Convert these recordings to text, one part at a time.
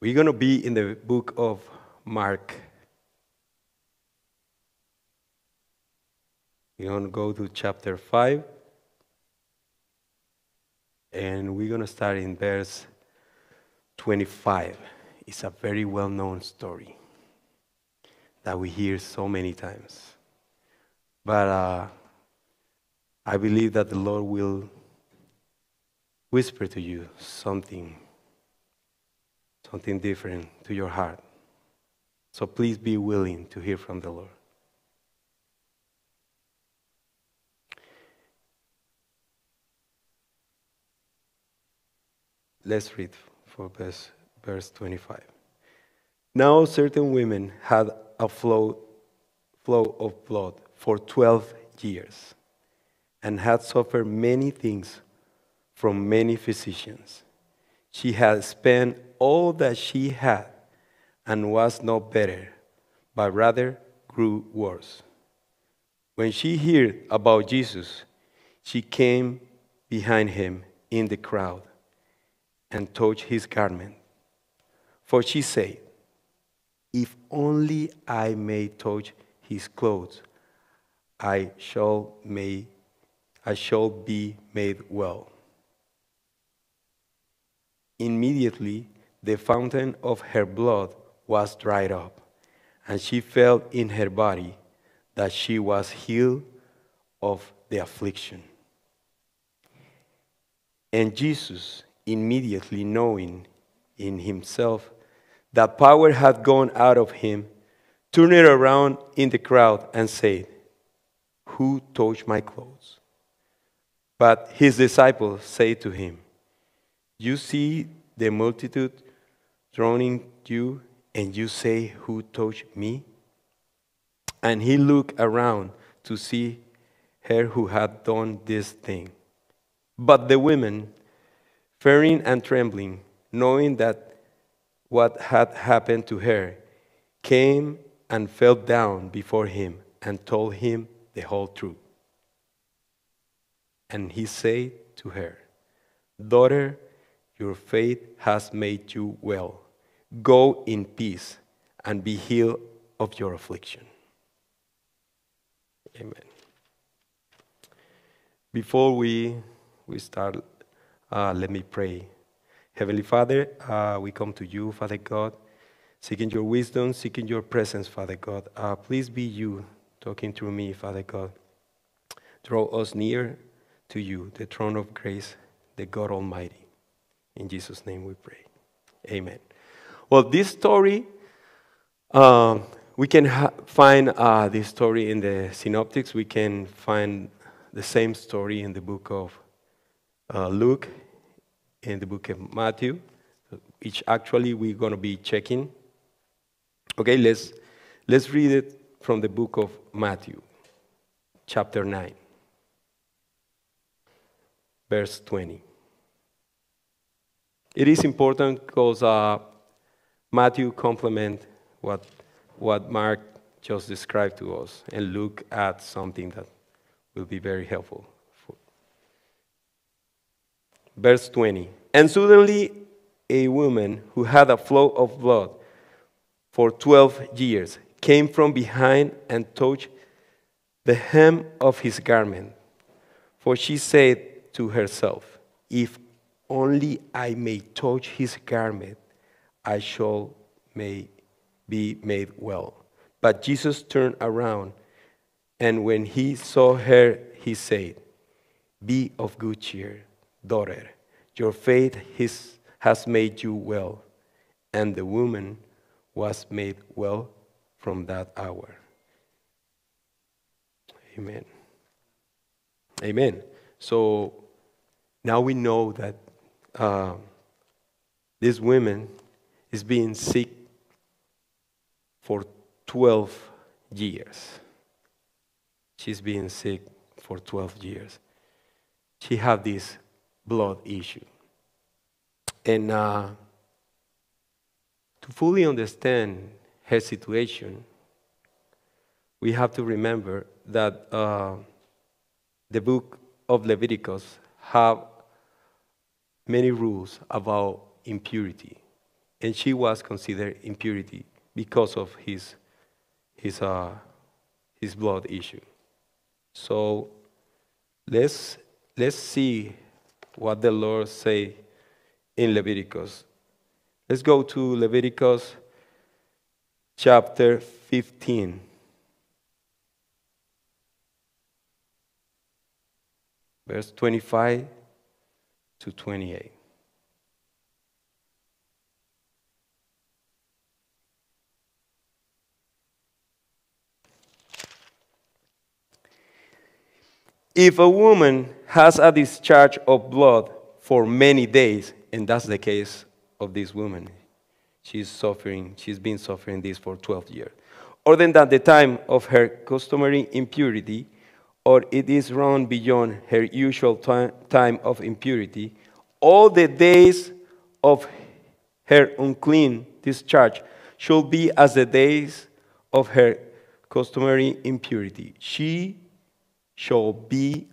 We're going to be in the book of Mark. We're going to go to chapter 5. And we're going to start in verse 25. It's a very well known story that we hear so many times. But uh, I believe that the Lord will whisper to you something, something different to your heart. So please be willing to hear from the Lord. Let's read for verse, verse 25. Now, certain women had a flow, flow of blood for 12 years and had suffered many things from many physicians. She had spent all that she had and was no better, but rather grew worse. When she heard about Jesus, she came behind him in the crowd and touched his garment. For she said, If only I may touch his clothes, I shall, may, I shall be made well. Immediately, the fountain of her blood was dried up, and she felt in her body that she was healed of the affliction. And Jesus, immediately knowing in himself that power had gone out of him, turned around in the crowd and said, Who touched my clothes? But his disciples said to him, You see the multitude drowning you, and you say, Who touched me? And he looked around to see her who had done this thing. But the women, fearing and trembling, knowing that what had happened to her, came and fell down before him and told him the whole truth. And he said to her, Daughter, your faith has made you well. Go in peace and be healed of your affliction. Amen. Before we, we start, uh, let me pray. Heavenly Father, uh, we come to you, Father God, seeking your wisdom, seeking your presence, Father God. Uh, please be you talking through me, Father God. Draw us near to you, the throne of grace, the God Almighty. In Jesus' name we pray. Amen. Well, this story, um, we can ha- find uh, this story in the synoptics. We can find the same story in the book of uh, Luke, in the book of Matthew, which actually we're going to be checking. Okay, let's, let's read it from the book of Matthew, chapter 9, verse 20. It is important because uh, Matthew complement what, what Mark just described to us and look at something that will be very helpful. Verse 20. And suddenly a woman who had a flow of blood for 12 years came from behind and touched the hem of his garment. For she said to herself, If only I may touch his garment, I shall may be made well. But Jesus turned around, and when he saw her, he said, Be of good cheer, daughter. Your faith has made you well. And the woman was made well from that hour. Amen. Amen. So now we know that uh, this woman is being sick for 12 years. She's been sick for 12 years. She had this blood issue. And uh, to fully understand her situation, we have to remember that uh, the book of Leviticus have many rules about impurity and she was considered impurity because of his, his, uh, his blood issue. So let's, let's see what the Lord say in Leviticus. Let's go to Leviticus chapter 15. Verse 25 to 28. If a woman has a discharge of blood for many days, and that's the case of this woman, she's suffering, she's been suffering this for 12 years, or than at the time of her customary impurity, or it is run beyond her usual time of impurity, all the days of her unclean discharge shall be as the days of her customary impurity. She shall be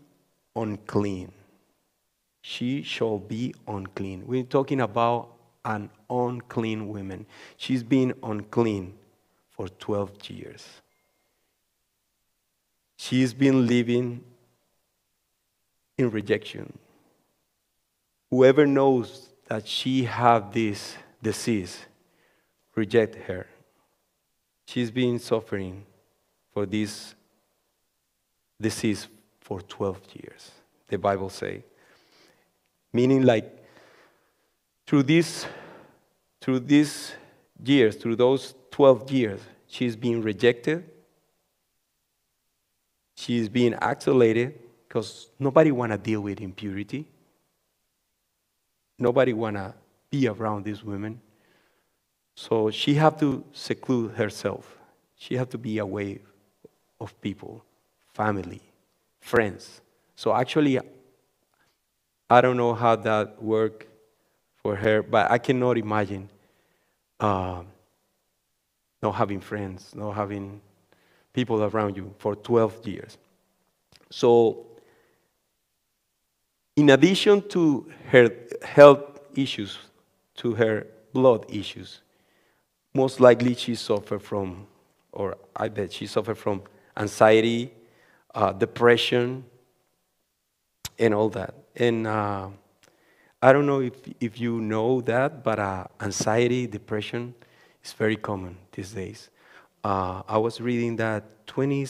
unclean. She shall be unclean. We're talking about an unclean woman. She's been unclean for 12 years. She's been living in rejection. Whoever knows that she have this disease, reject her. She's been suffering for this disease for 12 years, the Bible say. Meaning like through this through these years, through those 12 years, she's been rejected. She's being isolated because nobody want to deal with impurity. Nobody want to be around these women. So she have to seclude herself. She have to be away of people family, friends. So actually, I don't know how that worked for her, but I cannot imagine uh, not having friends, not having people around you for 12 years. So, in addition to her health issues, to her blood issues, most likely she suffered from, or I bet she suffered from anxiety, uh, depression, and all that. And uh, I don't know if, if you know that, but uh, anxiety, depression is very common these days. Uh, I was reading that 20,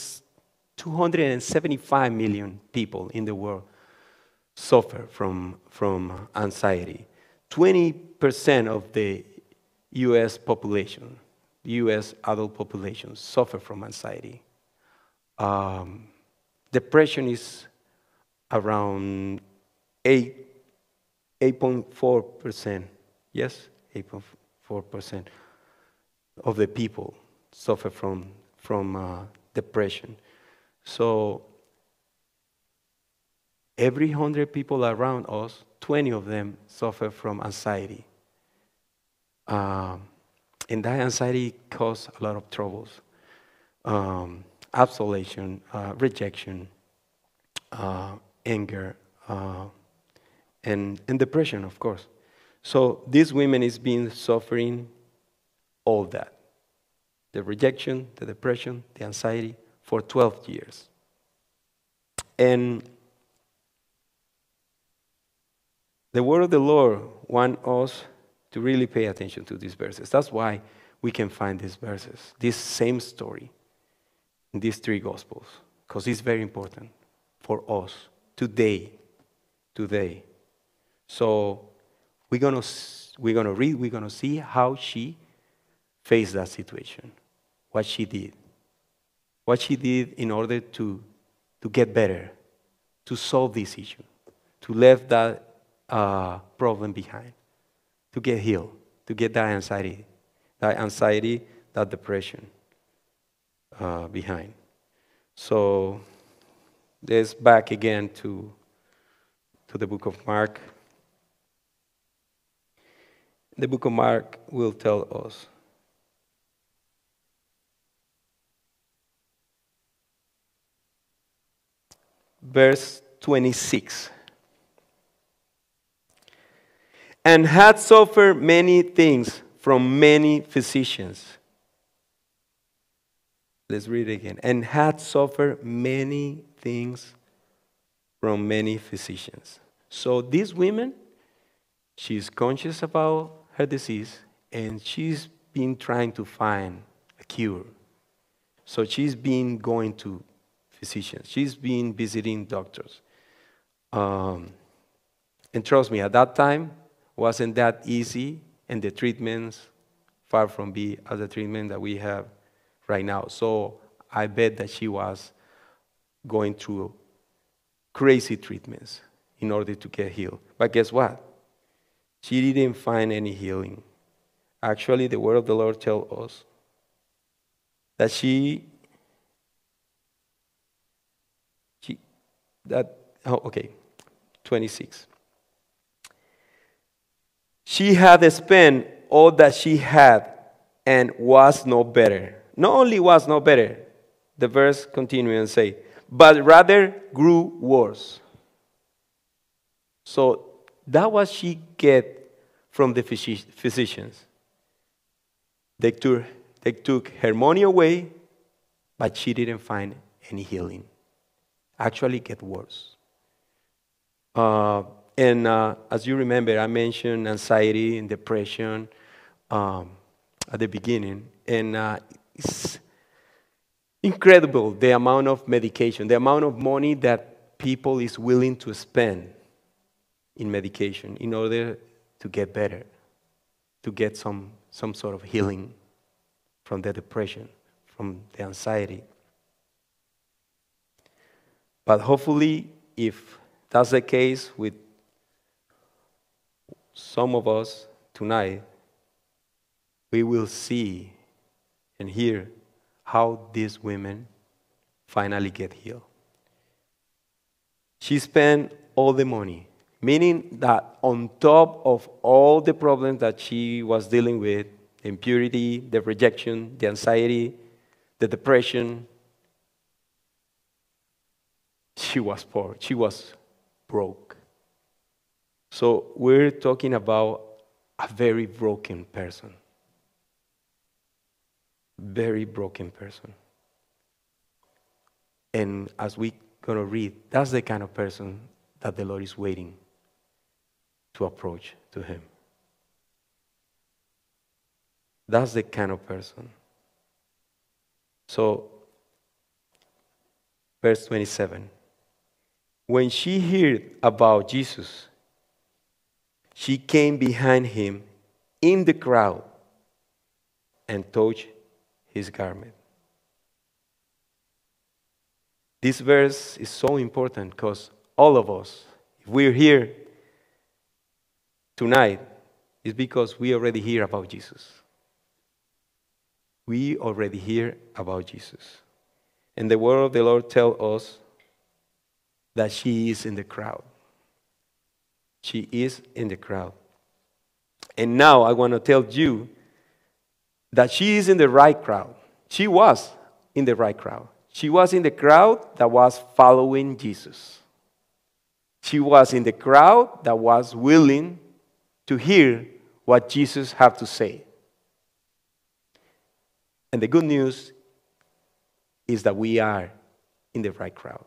275 million people in the world suffer from, from anxiety. 20% of the US population, US adult population, suffer from anxiety. Um, depression is around 8, 8.4%. Yes, 8.4% of the people suffer from, from uh, depression. So every 100 people around us, 20 of them suffer from anxiety. Um, and that anxiety causes a lot of troubles. Um, uh, rejection, uh, anger, uh, and, and depression, of course. So this women is being suffering all that. The rejection, the depression, the anxiety for 12 years. And the word of the Lord wants us to really pay attention to these verses. That's why we can find these verses, this same story in these three gospels, because it's very important for us today. Today. So we're gonna we're gonna read, we're gonna see how she faced that situation, what she did. What she did in order to, to get better, to solve this issue, to leave that uh, problem behind, to get healed, to get that anxiety, that anxiety, that depression uh, behind. So let's back again to, to the book of Mark. The book of Mark will tell us. Verse 26. And had suffered many things from many physicians. Let's read it again. And had suffered many things from many physicians. So this woman, she's conscious about her disease and she's been trying to find a cure. So she's been going to physicians. She's been visiting doctors. Um, and trust me, at that time, wasn't that easy, and the treatments far from be as the treatment that we have right now. So I bet that she was going through crazy treatments in order to get healed. But guess what? She didn't find any healing. Actually, the word of the Lord tells us that she, she that, oh, okay, 26. She had spent all that she had and was no better. Not only was no better, the verse continues and say, but rather grew worse. So that was she get from the physicians. They took, they took her money away, but she didn't find any healing. Actually, get worse. Uh, and uh, as you remember, I mentioned anxiety and depression um, at the beginning, and uh, it's incredible the amount of medication, the amount of money that people is willing to spend in medication in order to get better, to get some, some sort of healing from the depression, from the anxiety. But hopefully, if that's the case with some of us tonight, we will see and hear how these women finally get healed. She spent all the money, meaning that on top of all the problems that she was dealing with impurity, the rejection, the anxiety, the depression she was poor, she was broke. So we're talking about a very broken person very broken person. And as we're going to read, that's the kind of person that the Lord is waiting to approach to Him. That's the kind of person. So, verse 27 When she heard about Jesus, she came behind him in the crowd and touched his garment. This verse is so important because all of us, if we're here tonight, it's because we already hear about Jesus. We already hear about Jesus. And the word of the Lord tells us that she is in the crowd. She is in the crowd. And now I want to tell you that she is in the right crowd. She was in the right crowd. She was in the crowd that was following Jesus. She was in the crowd that was willing to hear what Jesus had to say. And the good news is that we are in the right crowd.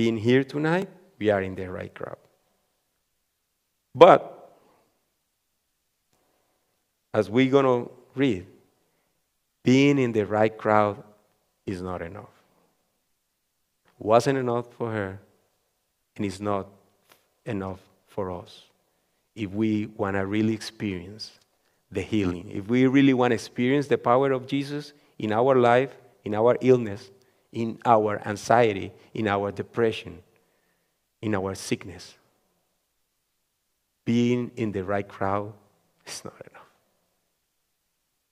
Being here tonight, we are in the right crowd. But as we're going to read, being in the right crowd is not enough. Wasn't enough for her, and it's not enough for us if we want to really experience the healing. If we really want to experience the power of Jesus in our life, in our illness, in our anxiety, in our depression, in our sickness, being in the right crowd is not enough.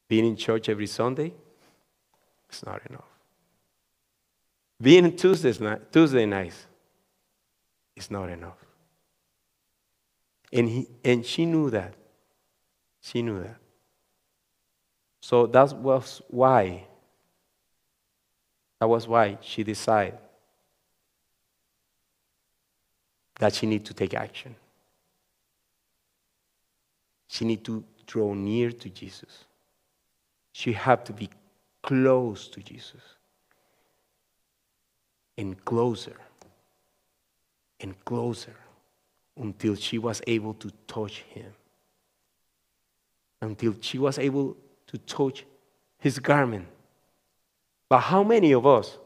Being in church every Sunday, is not enough. Being in Tuesdays, Tuesday nights, is not enough. And, he, and she knew that. She knew that. So that was why, that was why she decided that she need to take action. She need to draw near to Jesus. She had to be close to Jesus. And closer. And closer until she was able to touch him. Until she was able to touch his garment. But how many of us,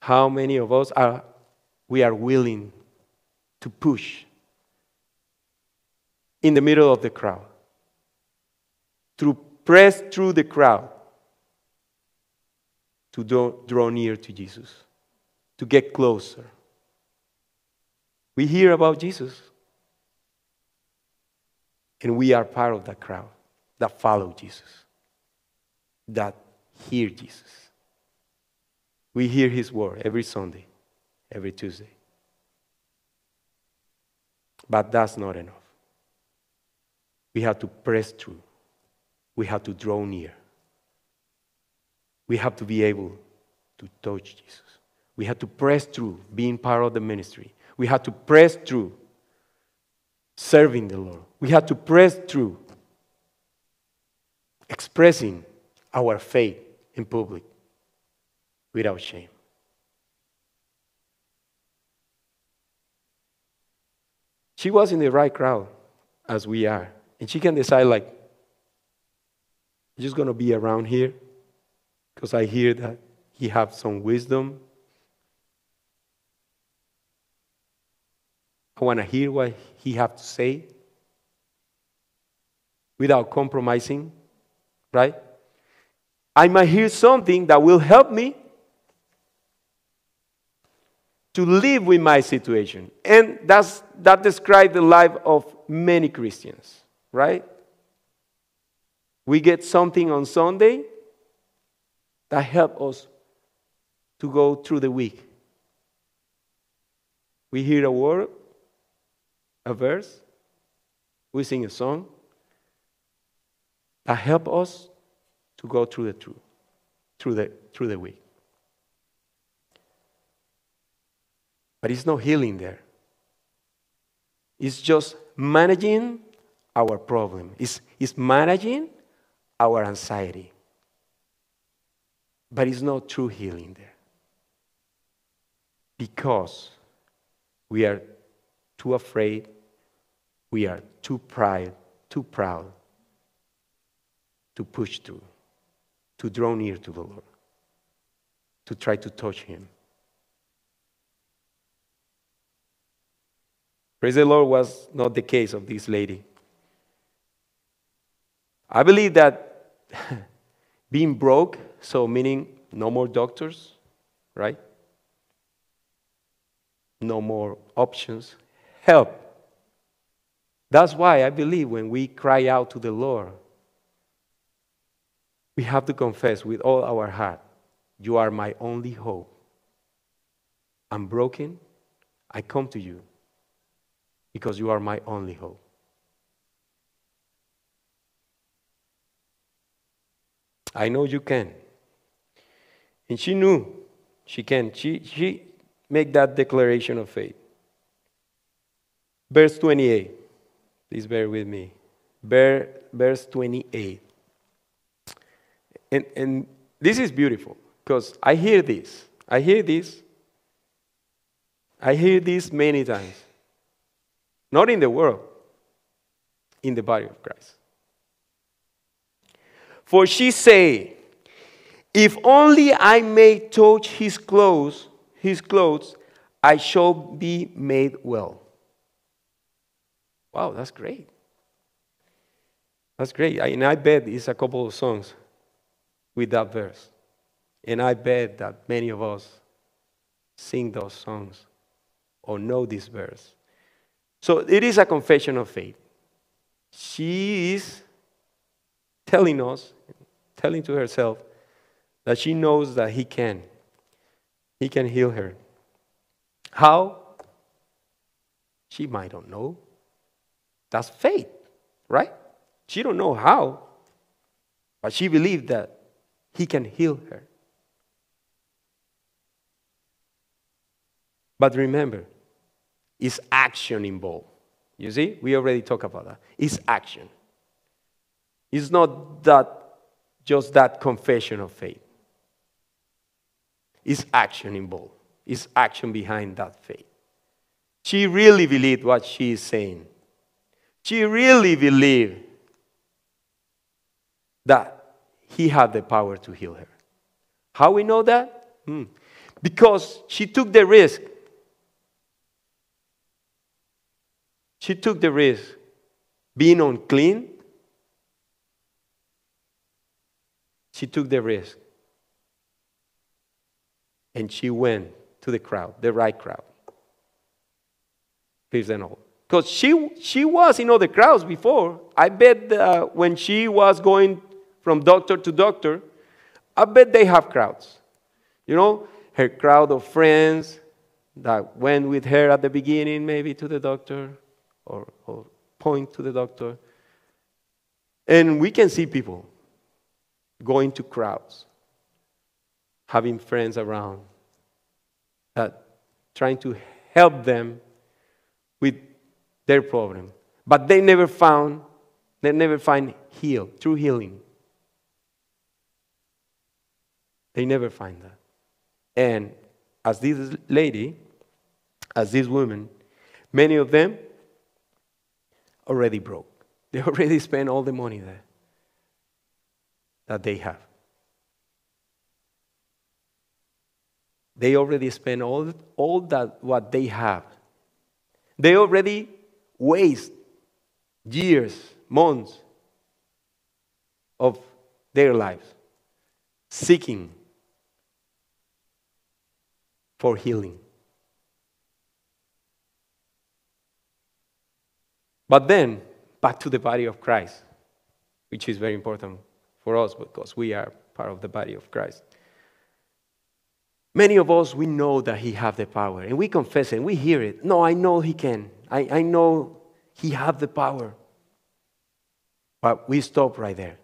how many of us are we are willing to push in the middle of the crowd? To press through the crowd to draw, near to Jesus, to get closer. We hear about Jesus, and we are part of that crowd that follow Jesus, that hear Jesus. We hear his word every Sunday, every Tuesday. But that's not enough. We have to press through, we have to draw near. We have to be able to touch Jesus. We have to press through being part of the ministry. We have to press through serving the Lord. We have to press through expressing our faith in public without shame. She was in the right crowd as we are. And she can decide, like, I'm just going to be around here because I hear that he has some wisdom. I want to hear what he has to say without compromising right? I might hear something that will help me to live with my situation. And that's, that describes the life of many Christians, right? We get something on Sunday that helps us to go through the week. We hear a word, a verse, we sing a song, that helps us to go through the through, through the through the week. But it's no healing there. It's just managing our problem. It's, it's managing our anxiety. But it's not true healing there. Because we are too afraid, we are too pride, too proud to push through, to draw near to the Lord, to try to touch Him. Praise the Lord was not the case of this lady. I believe that being broke, so meaning no more doctors, right? No more options, help. That's why I believe when we cry out to the Lord, we have to confess with all our heart You are my only hope. I'm broken. I come to you because you are my only hope. I know you can. And she knew she can. She, she made that declaration of faith. Verse 28. Please bear with me. Verse 28. And, and this is beautiful because I hear this. I hear this. I hear this many times. Not in the world, in the body of Christ. For she say, If only I may touch his clothes, his clothes, I shall be made well. Wow, that's great. That's great. And I bet it's a couple of songs with that verse. And I bet that many of us sing those songs or know this verse. So it is a confession of faith. She is telling us, telling to herself, that she knows that He can. He can heal her. How? She might not know. That's faith, right? She don't know how, but she believed that he can heal her. But remember, it's action involved. You see, we already talked about that. It's action. It's not that just that confession of faith. It's action involved. It's action behind that faith. She really believed what she is saying. She really believed that he had the power to heal her. How we know that? Hmm. Because she took the risk. She took the risk being unclean. She took the risk. And she went to the crowd, the right crowd. Please and all. Because she, she was in other crowds before. I bet uh, when she was going from doctor to doctor, I bet they have crowds. You know, her crowd of friends that went with her at the beginning, maybe to the doctor or, or point to the doctor. And we can see people going to crowds, having friends around, that trying to help them with their problem. But they never found, they never find heal, true healing. They never find that. And as this lady, as this woman, many of them already broke. They already spent all the money there that they have. They already spent all, all that what they have. They already waste years, months of their lives seeking for healing. But then, back to the body of Christ, which is very important for us because we are part of the body of Christ. Many of us, we know that He has the power, and we confess it, and we hear it. No, I know He can. I, I know He has the power. But we stop right there.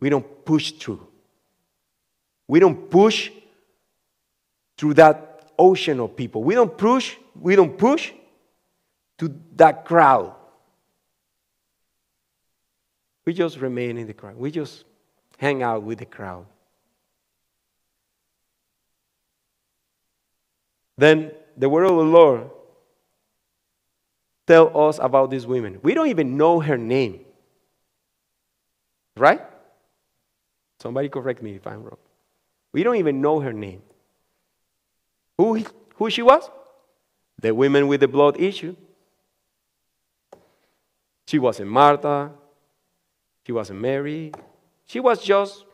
We don't push through. We don't push through that ocean of people. We don't push, we don't push to that crowd. We just remain in the crowd. We just hang out with the crowd. Then the word of the Lord tell us about these women. We don't even know her name. Right? Somebody correct me if I'm wrong. We don't even know her name. Who, who she was? The woman with the blood issue. She wasn't Martha. She wasn't Mary. She was just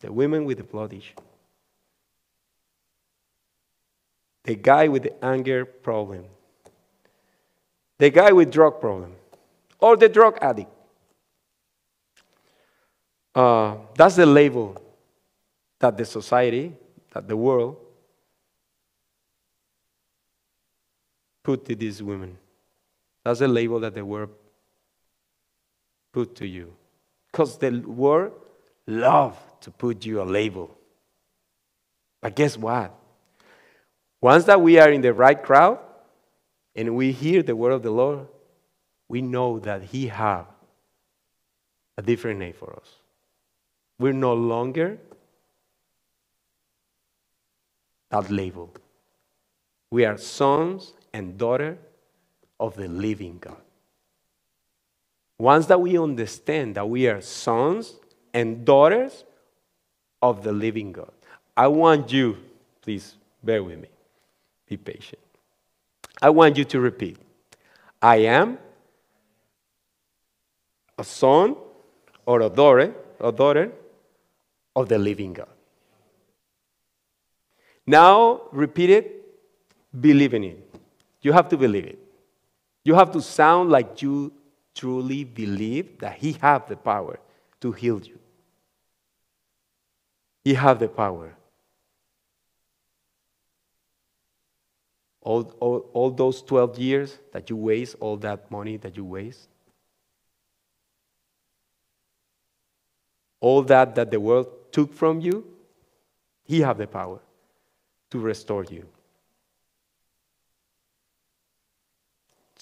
the woman with the blood issue. The guy with the anger problem. The guy with drug problem. Or the drug addict. Uh, that's the label that the society, that the world put to these women. That's the label that the word put to you. Because the word love to put you a label. But guess what? Once that we are in the right crowd and we hear the word of the Lord, we know that He have a different name for us. We're no longer that label. We are sons and daughter of the living God. Once that we understand that we are sons and daughters of the living God, I want you, please bear with me, be patient. I want you to repeat I am a son or a daughter, a daughter of the living God. Now repeat it, believe in it. You have to believe it. You have to sound like you truly believe that He has the power to heal you. He has the power. All, all, all those 12 years that you waste, all that money that you waste, all that that the world took from you, He has the power to restore you.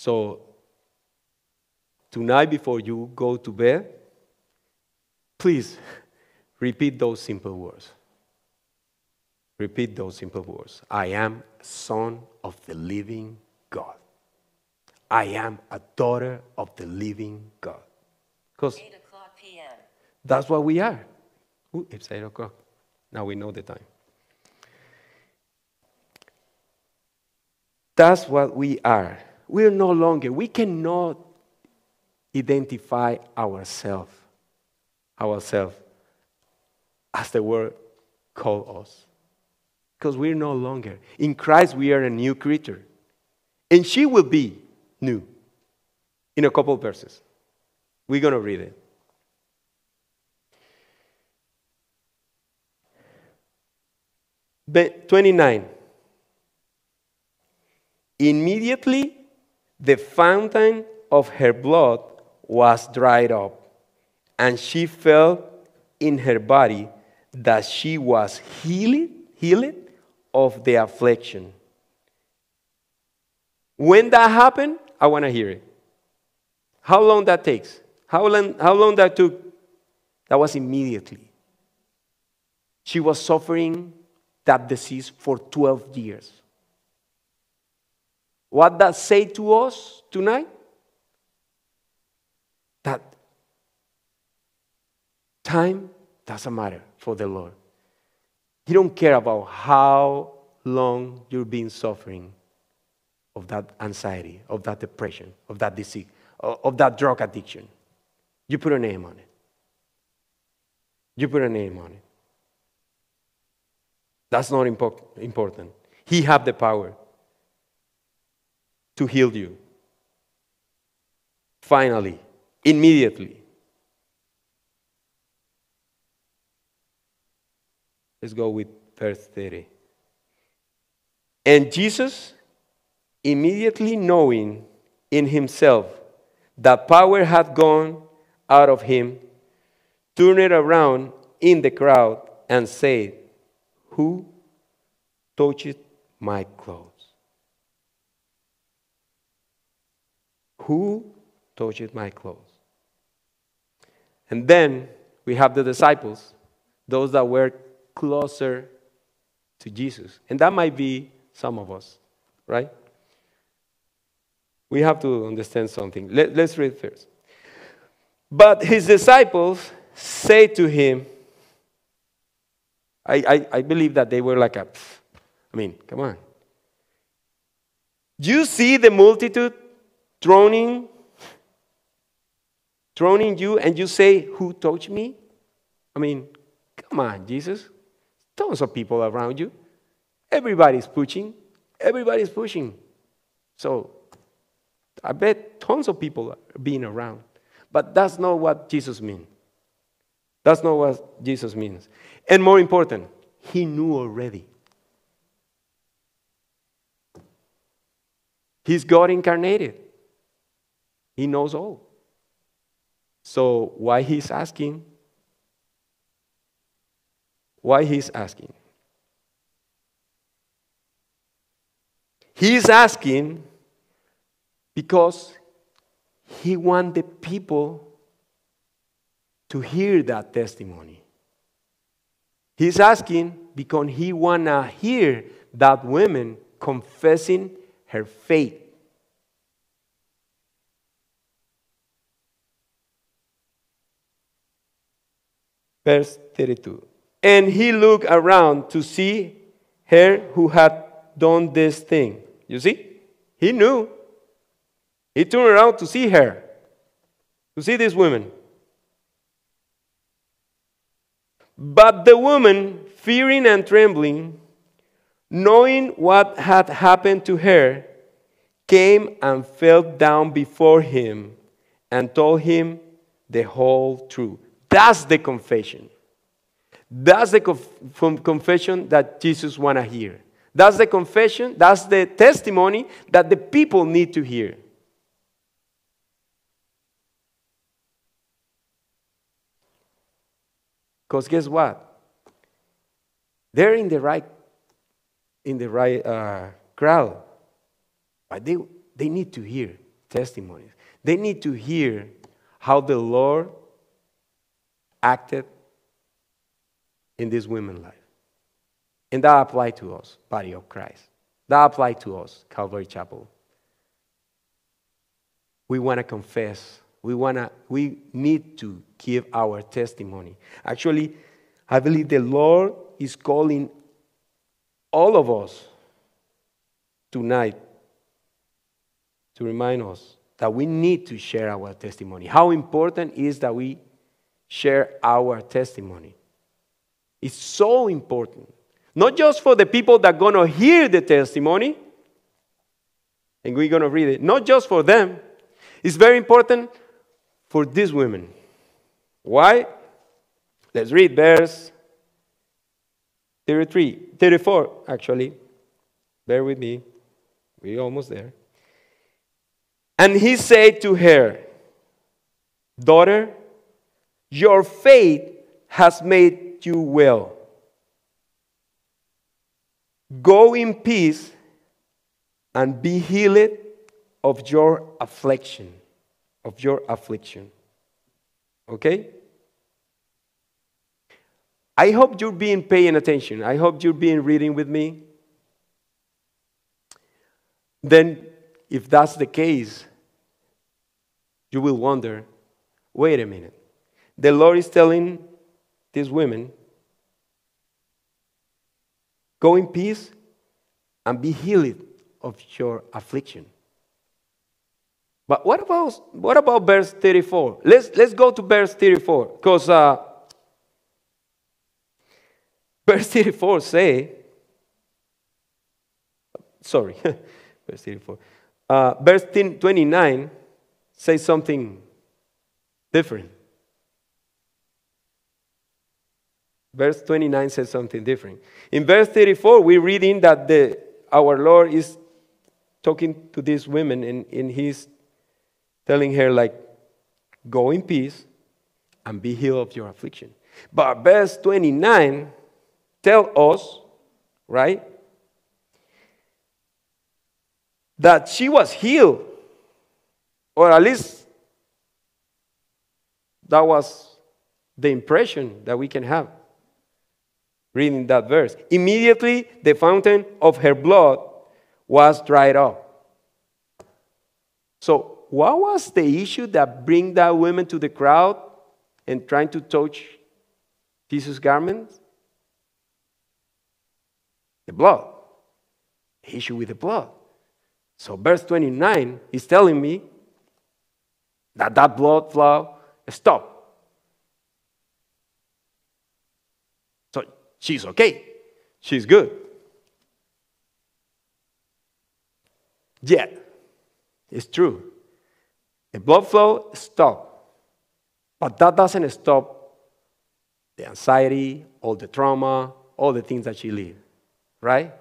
So, tonight before you go to bed, please repeat those simple words. Repeat those simple words. I am a son of the living God. I am a daughter of the living God. Because 8 o'clock p.m. that's what we are. Ooh, it's 8 o'clock. Now we know the time. That's what we are. We are no longer, we cannot identify ourselves, ourselves, as the word call us. Because we're no longer. In Christ, we are a new creature. And she will be new in a couple of verses. We're going to read it. But 29. Immediately, the fountain of her blood was dried up, and she felt in her body that she was healed, healed of the affliction. When that happened, I want to hear it. How long that takes? How long, how long that took? That was immediately. She was suffering that disease for 12 years. What does say to us tonight? That time doesn't matter for the Lord. He don't care about how long you've been suffering of that anxiety, of that depression, of that disease, of that drug addiction. You put a name on it. You put a name on it. That's not important. He have the power to heal you. Finally, immediately. Let's go with verse 30. And Jesus, immediately knowing in himself that power had gone out of him, turned around in the crowd and said, Who touched my clothes? Who touched my clothes? And then we have the disciples, those that were closer to Jesus. And that might be some of us, right? We have to understand something. Let, us read first. But his disciples say to him, I, I, I believe that they were like a, I mean, come on. You see the multitude droning, droning you, and you say, Who touched me? I mean, come on, Jesus. Tons of people around you. Everybody's pushing. Everybody's pushing. So I bet tons of people are being around. But that's not what Jesus means. That's not what Jesus means. And more important, he knew already. He's God incarnated. He knows all. So why he's asking? Why he's asking? He's asking because he wants the people to hear that testimony. He's asking because he wanna hear that woman confessing her faith. Verse 32. And he looked around to see her who had done this thing. You see? He knew. He turned around to see her, to see this woman. But the woman, fearing and trembling, knowing what had happened to her, came and fell down before him and told him the whole truth. That's the confession. That's the conf- confession that Jesus want to hear. That's the confession, that's the testimony that the people need to hear. Because guess what? They're in the right, in the right uh, crowd, but they, they need to hear testimonies. They need to hear how the Lord acted in this woman's life. And that applies to us, body of Christ. That applies to us, Calvary Chapel. We want to confess. We, wanna, we need to give our testimony. Actually, I believe the Lord is calling all of us tonight to remind us that we need to share our testimony. How important is that we share our testimony? It's so important. Not just for the people that are going to hear the testimony, and we're going to read it, not just for them. It's very important for these women. Why? Let's read verse 33, 34, actually. Bear with me. We're almost there. And he said to her, Daughter, your faith has made you well. Go in peace and be healed of your affliction. Of your affliction. Okay? I hope you're being paying attention. I hope you're being reading with me. Then, if that's the case, you will wonder wait a minute. The Lord is telling these women, go in peace and be healed of your affliction. But what about, what about verse 34? Let's, let's go to verse 34 because uh, verse 34 say, sorry, verse 34. Uh, verse 29 says something different. Verse 29 says something different. In verse 34, we're reading that the, our Lord is talking to these women and, and he's telling her, like, go in peace and be healed of your affliction. But verse 29 tell us, right, that she was healed, or at least that was the impression that we can have reading that verse. Immediately, the fountain of her blood was dried up. So, what was the issue that bring that woman to the crowd and trying to touch Jesus' garments? The blood. The issue with the blood. So, verse 29 is telling me that that blood flow stopped. So, she's okay. She's good. Yet, it's true. The blood flow stopped. But that doesn't stop the anxiety, all the trauma, all the things that she lived. Right?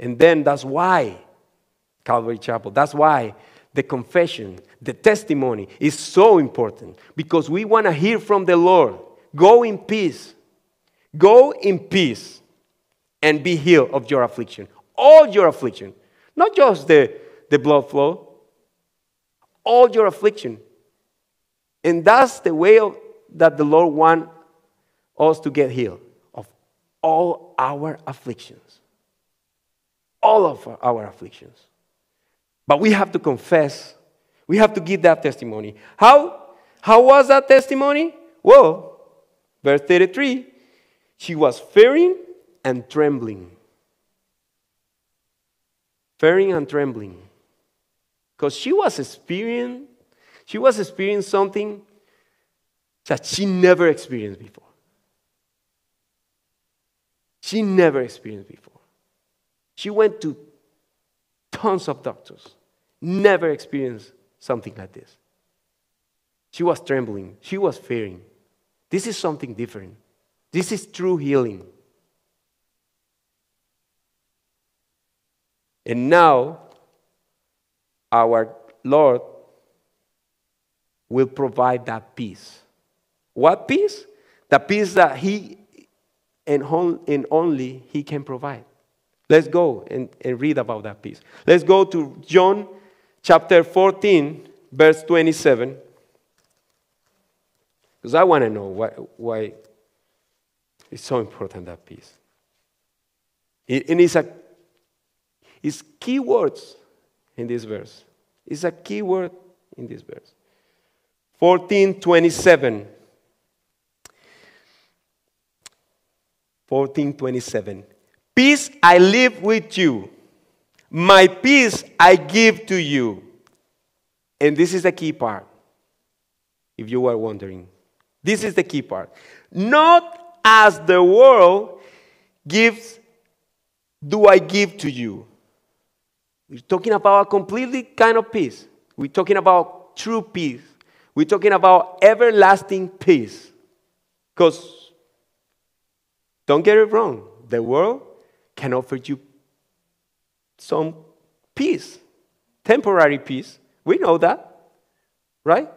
And then that's why Calvary Chapel, that's why the confession, the testimony is so important because we want to hear from the Lord. Go in peace. Go in peace and be healed of your affliction. All your affliction. Not just the, the blood flow, all your affliction. And that's the way of, that the Lord wants us to get healed of all our afflictions all of our afflictions. But we have to confess. We have to give that testimony. How, how was that testimony? Well, verse 33 she was fearing and trembling. Fearing and trembling. Because she was experiencing, she was experiencing something that she never experienced before. She never experienced before. She went to tons of doctors, never experienced something like this. She was trembling, she was fearing. This is something different. This is true healing. And now, our Lord will provide that peace. What peace? The peace that He and only He can provide. Let's go and, and read about that peace. Let's go to John chapter 14, verse 27. Because I want to know why, why it's so important that peace. and it's, a, it's key words in this verse. It's a key word in this verse. 1427. 1427. Peace I live with you. My peace I give to you. And this is the key part, if you were wondering. This is the key part. Not as the world gives, do I give to you. We're talking about a completely kind of peace. We're talking about true peace. We're talking about everlasting peace. Because, don't get it wrong, the world can offer you some peace, temporary peace. We know that, right?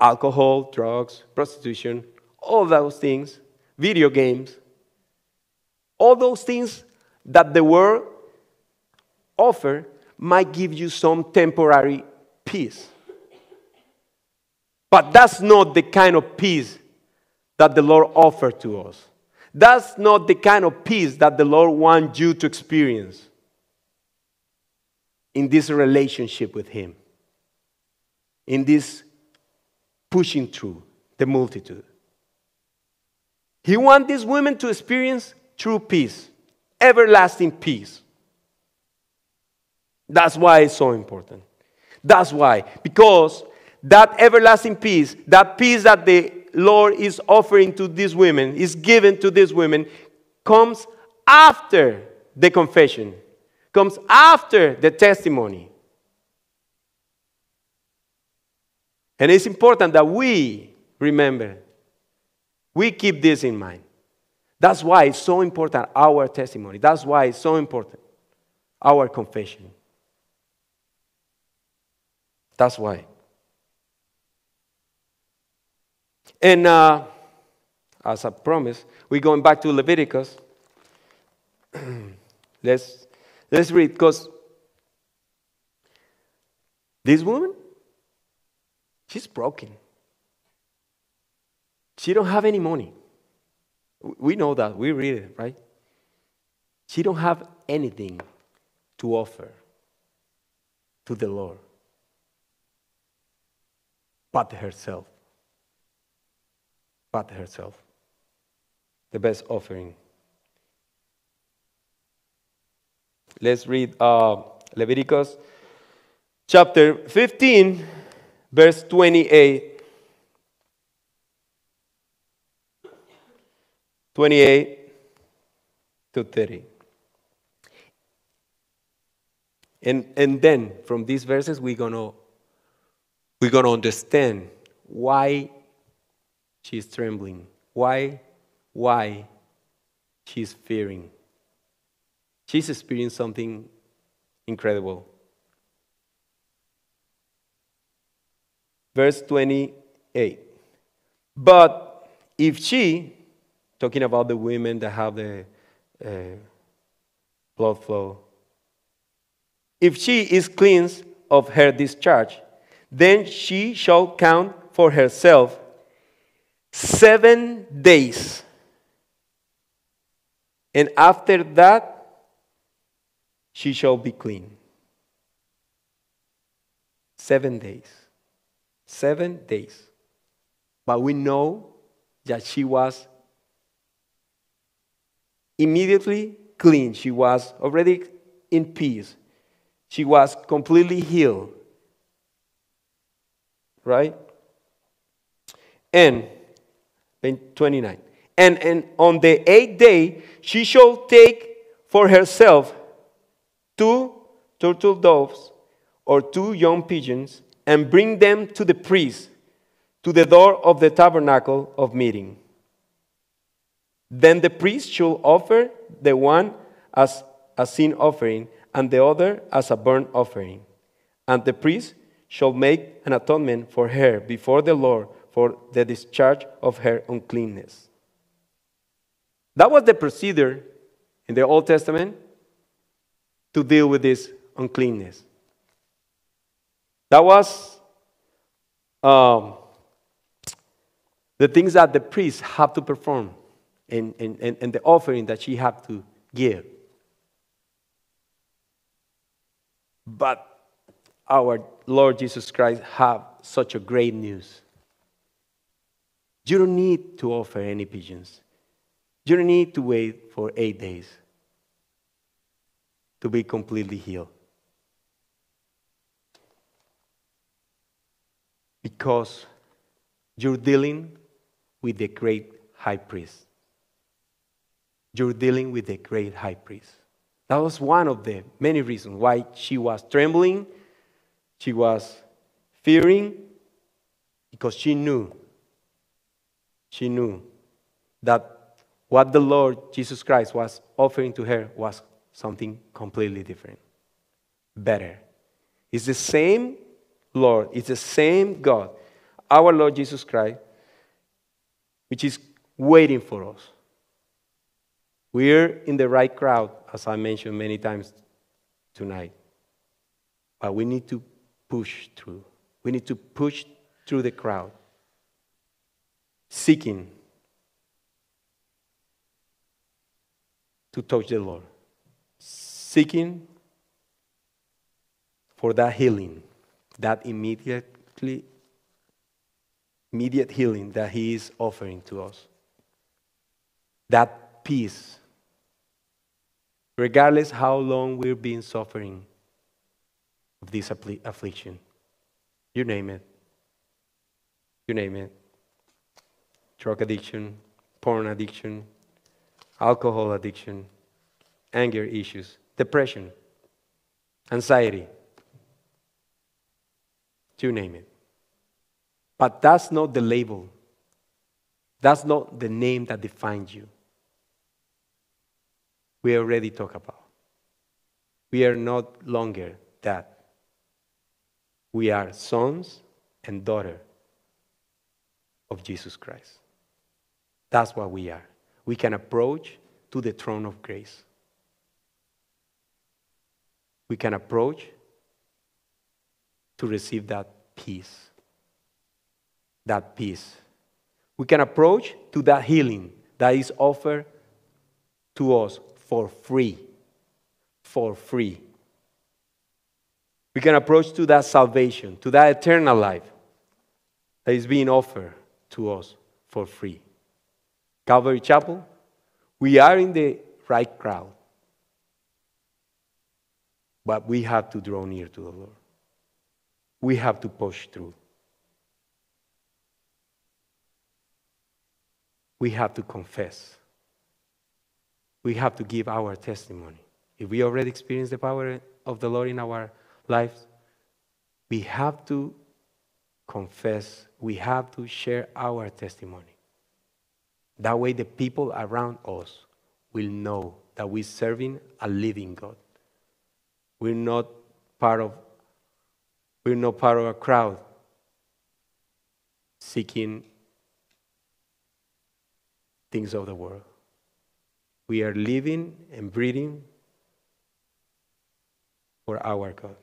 Alcohol, drugs, prostitution, all those things, video games, all those things that the world offer might give you some temporary peace. But that's not the kind of peace that the Lord offered to us. That's not the kind of peace that the Lord wants you to experience in this relationship with Him, in this pushing through the multitude. He wants these women to experience true peace, everlasting peace. That's why it's so important. That's why. Because that everlasting peace, that peace that the Lord is offering to these women, is given to these women, comes after the confession, comes after the testimony. And it's important that we remember, we keep this in mind. That's why it's so important, our testimony. That's why it's so important, our confession. That's why. And uh, as I promised, we're going back to Leviticus. let's, let's read, because this woman, she's broken. She don't have any money. We know that. We read it, right? She don't have anything to offer to the Lord but herself. But herself. The best offering. Let's read uh, Leviticus chapter 15, verse 28. 28 to 30. And, and then from these verses, we're going to we're going to understand why she's trembling, why, why she's fearing. She's experiencing something incredible. Verse 28. But if she, talking about the women that have the uh, blood flow, if she is cleansed of her discharge, then she shall count for herself seven days. And after that, she shall be clean. Seven days. Seven days. But we know that she was immediately clean. She was already in peace. She was completely healed right? And 29. And, and on the eighth day, she shall take for herself two turtle doves or two young pigeons and bring them to the priest to the door of the tabernacle of meeting. Then the priest shall offer the one as a sin offering and the other as a burnt offering. And the priest shall make an atonement for her before the Lord for the discharge of her uncleanness. That was the procedure in the Old Testament to deal with this uncleanness. That was um, the things that the priest have to perform and, and, and, and the offering that she had to give. But our Lord Jesus Christ have such a great news. You don't need to offer any pigeons. You don't need to wait for eight days to be completely healed. Because you're dealing with the great high priest. You're dealing with the great high priest. That was one of the many reasons why she was trembling, she was fearing, because she knew, she knew that what the Lord Jesus Christ was offering to her was something completely different, better. It's the same Lord, it's the same God, our Lord Jesus Christ, which is waiting for us. We're in the right crowd, as I mentioned many times tonight. But we need to push through. We need to push through the crowd, seeking to touch the Lord, seeking for that healing, that immediately immediate healing that he is offering to us. That peace regardless how long we've been suffering of this affliction. You name it. You name it. Drug addiction, porn addiction, alcohol addiction, anger issues, depression, anxiety. You name it. But that's not the label. That's not the name that defines you we already talked about. We are not longer that. We are sons and daughters of Jesus Christ. That's what we are. We can approach to the throne of grace. We can approach to receive that peace. That peace. We can approach to that healing that is offered to us for free. For free. We can approach to that salvation, to that eternal life that is being offered to us for free. Calvary Chapel, we are in the right crowd, but we have to draw near to the Lord. We have to push through. We have to confess we have to give our testimony. If we already experience the power of the Lord in our lives, we have to confess, we have to share our testimony. That way, the people around us will know that we're serving a living God. We're not part of we're not part of a crowd seeking things of the world. We are living and breathing for our God.